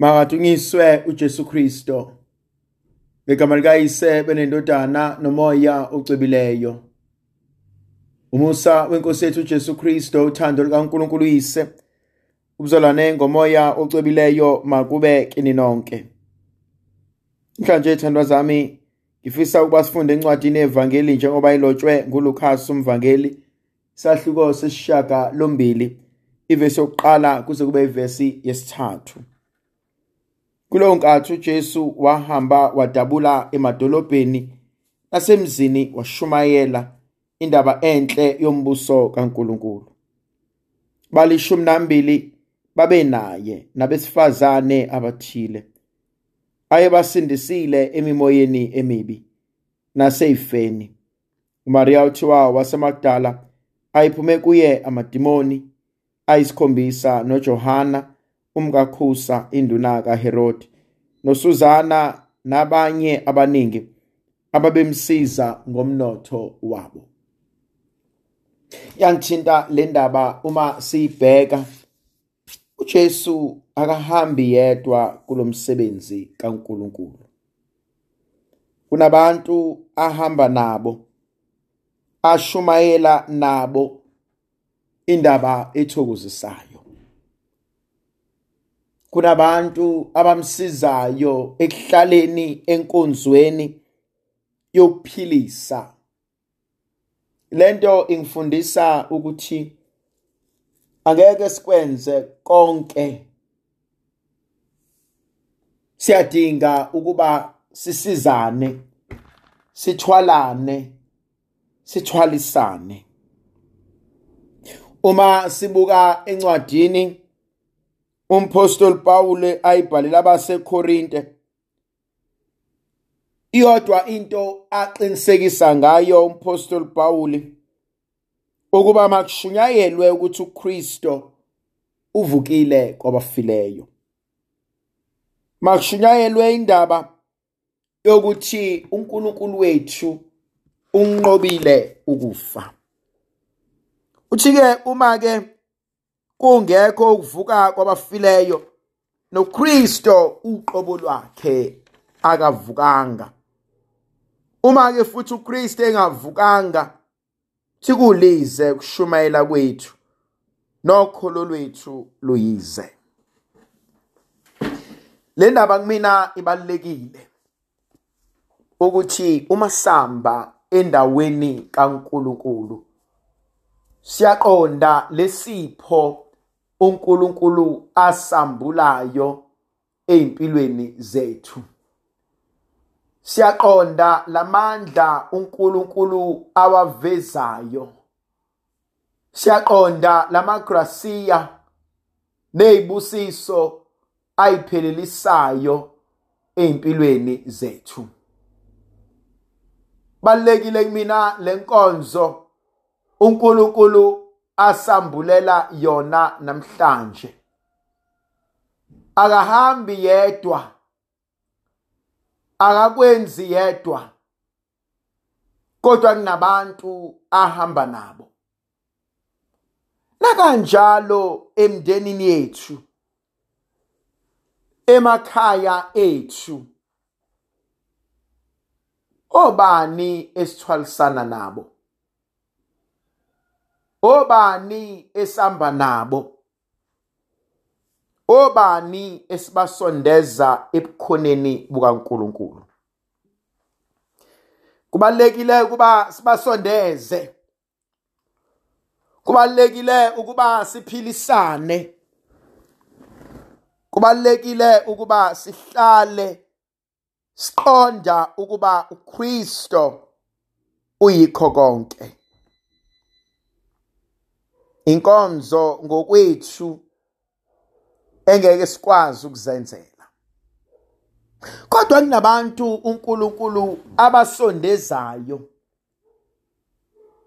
Makadunyiswe uJesu Kristo. Ngegama likayise benendodana nomoya ocwebileyo. Umusa wenkosi yethu uJesu Kristo uthando likaNkulunkulu uyise. Ubuzalwane ngomoya ocwebileyo makube kini nonke. Mhlanje thandwa zami ngifisa ukuba sifunde encwadini evangeli njengoba ilotshwe nguLukas umvangeli sahluko sesishaka lombili ivesi yokuqala kuze kube ivesi yesithathu. Kulowo nkathi uJesu wahamba wadabula emadolobheni nasemzini washumayela indaba enhle yombuso kaNkuluNkulu. Balishumi nambili babe naye nabesifazane abathile. Ayebasindisile emimoyeni emibi naseyifeni. uMaria uthiwa waseMagdala ayiphume kuye amadimoni ayisikhombisa noJohana umkakhusa induna kaHerodi noSuzana nabanye abaningi ababemsiza ngomnotho wabo. Yangithinta le ndaba uma siyibheka uJesu akahambi yedwa kulomsebenzi kaNkuluNkulu. Kunabantu ahamba nabo ashumayela nabo indaba ethokozisayo. Kunabantu abamsizayo ekuhlaleni enkonzweni yokuphilisa. Lento ingifundisa ukuthi angeke sikwenze konke. Siyadinga ukuba sisizane, sithwalane, sithwalisane. Uma sibuka encwadini umpostoli Paul ayibhalela abaseKorinte. Iyodwa into aqinisekisa ngayo umpostoli Paul ukuba makushunyayelwe ukuthi uKristo uvukile kwabafileyo. Makushunyayelwe indaba yokuthi uNkulunkulu wethu unqobile ukufa. Uthi ke uma ke kungekho ukuvuka kwabafileyo noKristo uqobo lwakhe akavukanga. Uma ke futhi uKristu engavukanga sikulize kushumayela kwethu nokholo lwethu luyize. Le ndaba kumina ibalekile ukuthi uma samba endaweni kaNkuluNkulu siyaqonda lesipho uNkulunkulu asambulayo ezimpilweni zethu. Siyaqonda lamandla uNkulunkulu awavezayo. Siyaqonda lamagrasiya nezibusiso ayiphelelisayo ezimpilweni zethu. Balekile kumina lenkonzo uNkulunkulu asambulela yona namhlanje. Akahambi yedwa akakwenzi yedwa kodwa kunabantu ahamba nabo. Nakanjalo emndenini yethu emakhaya ethu obani esithwalisana nabo? Obani esamba nabo? Obani esibasondeza ebukhoneni bukaNkuluNkulu? Kubalekile ukuba sibasondeze. Kubalekile ukuba siphilisane. Kubalekile ukuba sihlale siqonda ukuba uKristo uyikho konke. Inkonzo ngokwethu engeke sikwazi ukuzenzela. Kodwa kunabantu uNkulunkulu abasondezayo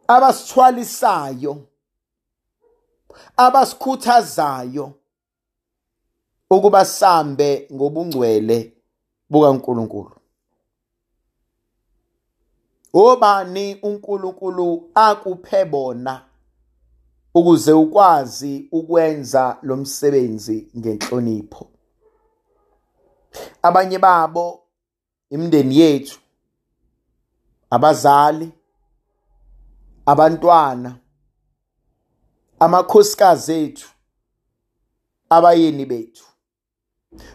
abasithwalisayo abasikhuthazayo ukuba sambe ngobungcwele bukaNkulunkulu. Obani uNkulunkulu akuphe bona? Ukuze ukwazi ukwenza lo msebenzi ngenhlonipho. Abanye babo imindeni yethu abazali abantwana amakhosikazi ethu abayeni bethu.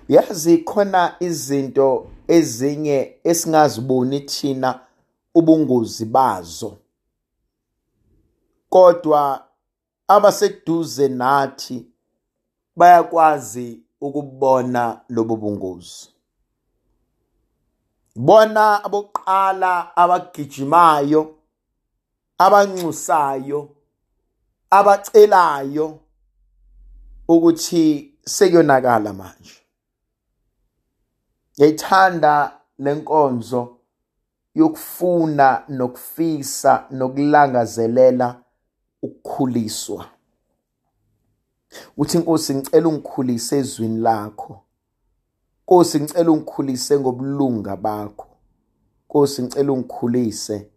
Uyazi khona izinto ezinye esingaziboni thina ubungozi bazo. Kodwa abaseduze nathi bayakwazi ukubona lobo bungozi. Bona abokuqala abagijimayo abanxusayo abacelayo ukuthi sekuyonakala manje. Ngiyithanda lenkonzo yokufuna nokufisa nokulangazelela ukukhuliswa. Uthi inkosi ngicela ungikhulise ezwini lakho. Nkosi ngicela ungikhulise ngobulunga bakho. Nkosi ngicela ungikhulise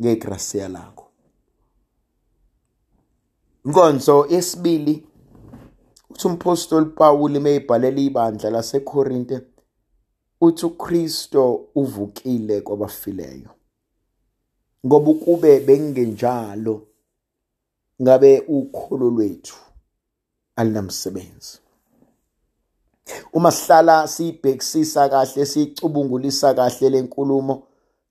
ngegrasiya lakho. Inkonzo yesibili uthi umpostoli Pawuli meyibhalela ibandla laseKorinte uthi uKristo uvukile kwabafileyo. Ngoba ukube bengenjalo ngabe ukholo lwethu alinamsebenzi. Uma sihlala siyibhekisisa kahle siyicubungulisa kahle lenkulumo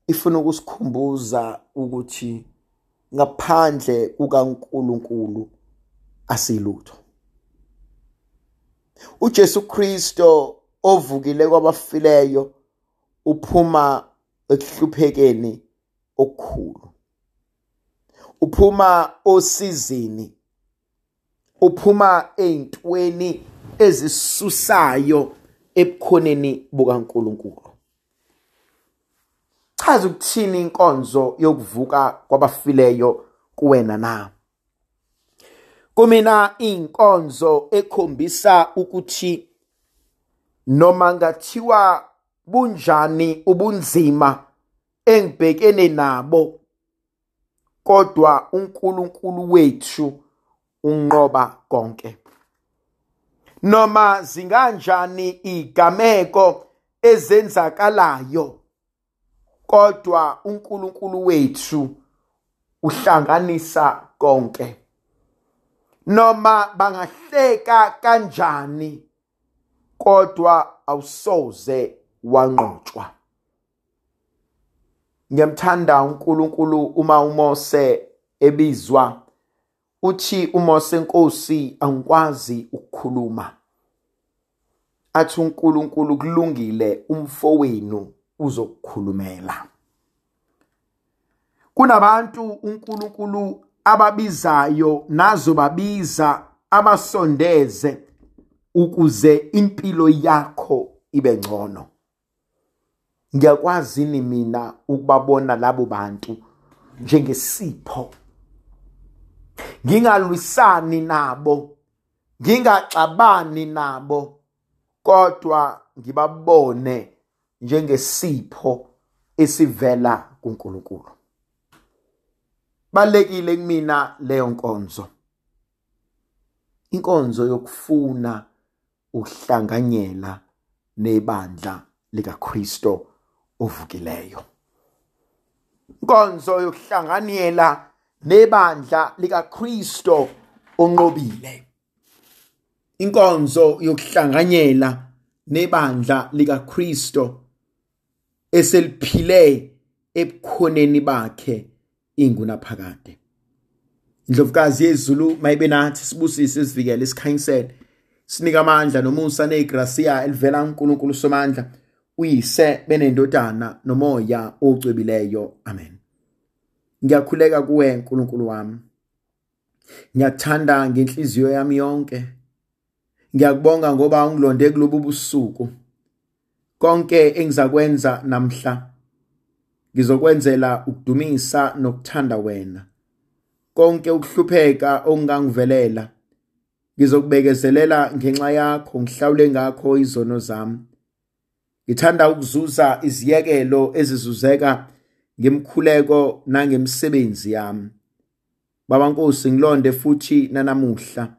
ifuna ukusikhumbuza ukuthi ngaphandle kukaNkulunkulu asilutho uJesu Kristo ovukile kwabafileyo uphuma ekuhluphekeni okukhulu. Uphuma osizini uphuma ezintweni ezisusayo ebukhoneni bukaNkuluNkulu. Chaza ukuthini inkonzo yokuvuka kwabafileyo kuwena na? Kumina inkonzo ekhombisa ukuthi noma ngathiwa bunjani ubunzima engibhekene nabo kodwa uNkulunkulu wethu unqoba konke. Noma zinganjani igameko ezenzakalayo kodwa uNkulunkulu wethu uhlanganisa konke. Noma bangahleka kanjani kodwa awusoze wanqotshwa. Ngiyamthanda uNkulunkulu uma uMose ebizwa. Uthi uMose Nkosi angikwazi ukukhuluma. Athi uNkulunkulu kulungile umfowenu uzokukhulumela. Kunabantu uNkulunkulu ababizayo nazo babiza abasondeze ukuze impilo yakho ibe ngcono. Ngiyakwazi ni mina ukubabona labo bantu njengesipho? Ngingalwisani nabo ngingaxabani nabo kodwa ngibabone njengesipho esivela kuNkulunkulu. Balekile kumina leyo nkonzo. Inkonzo yokufuna ukuhlanganyela nebandla likaKristo. Ovukileyo. Inkonzo yokuhlanganyela nebandla likaKristo onqobile. Inkonzo yokuhlanganyela nebandla likaKristo eseliphile ebukhoneni bakhe ingunaphakade. Indlovukazi yezulu mayibe nathi sibusise sivikele isikhanyisele sinika amandla nomusa negrasiya elivela kuNkulunkulu somandla. Uyise benendodana nomoya ocwebileyo. Amen. Ngiyakhuleka kuwe nkulunkulu wami. Ngiyakuthanda ngenhliziyo yami yonke. Ngiyakubonga ngoba ungilonde kulobu busuku. Konke engizakwenza namhla ngizokwenzela ukudumisa nokuthanda wena. Konke ukuhlupheka ongangivelela ngizokubekezelela ngenxa yakho ngihlawule ngakho izono zami. Ngithanda ukuzuza iziyekelo ezizuzeka ngemkhuleko nangemsebenzi yami. Baba nkosi ngilonde futhi nanamuhla.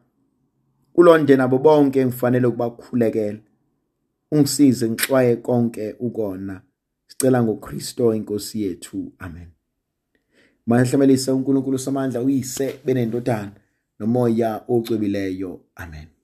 Kulonde nabo bonke ngifanele ukubakhulekela ungisize ngixwaye konke ukona. Sicela ngoKristo inkosi yethu. Amen. Mahlemelisa uNkulunkulu somandla uyise benendodana nomoya ocwebileyo. Amen.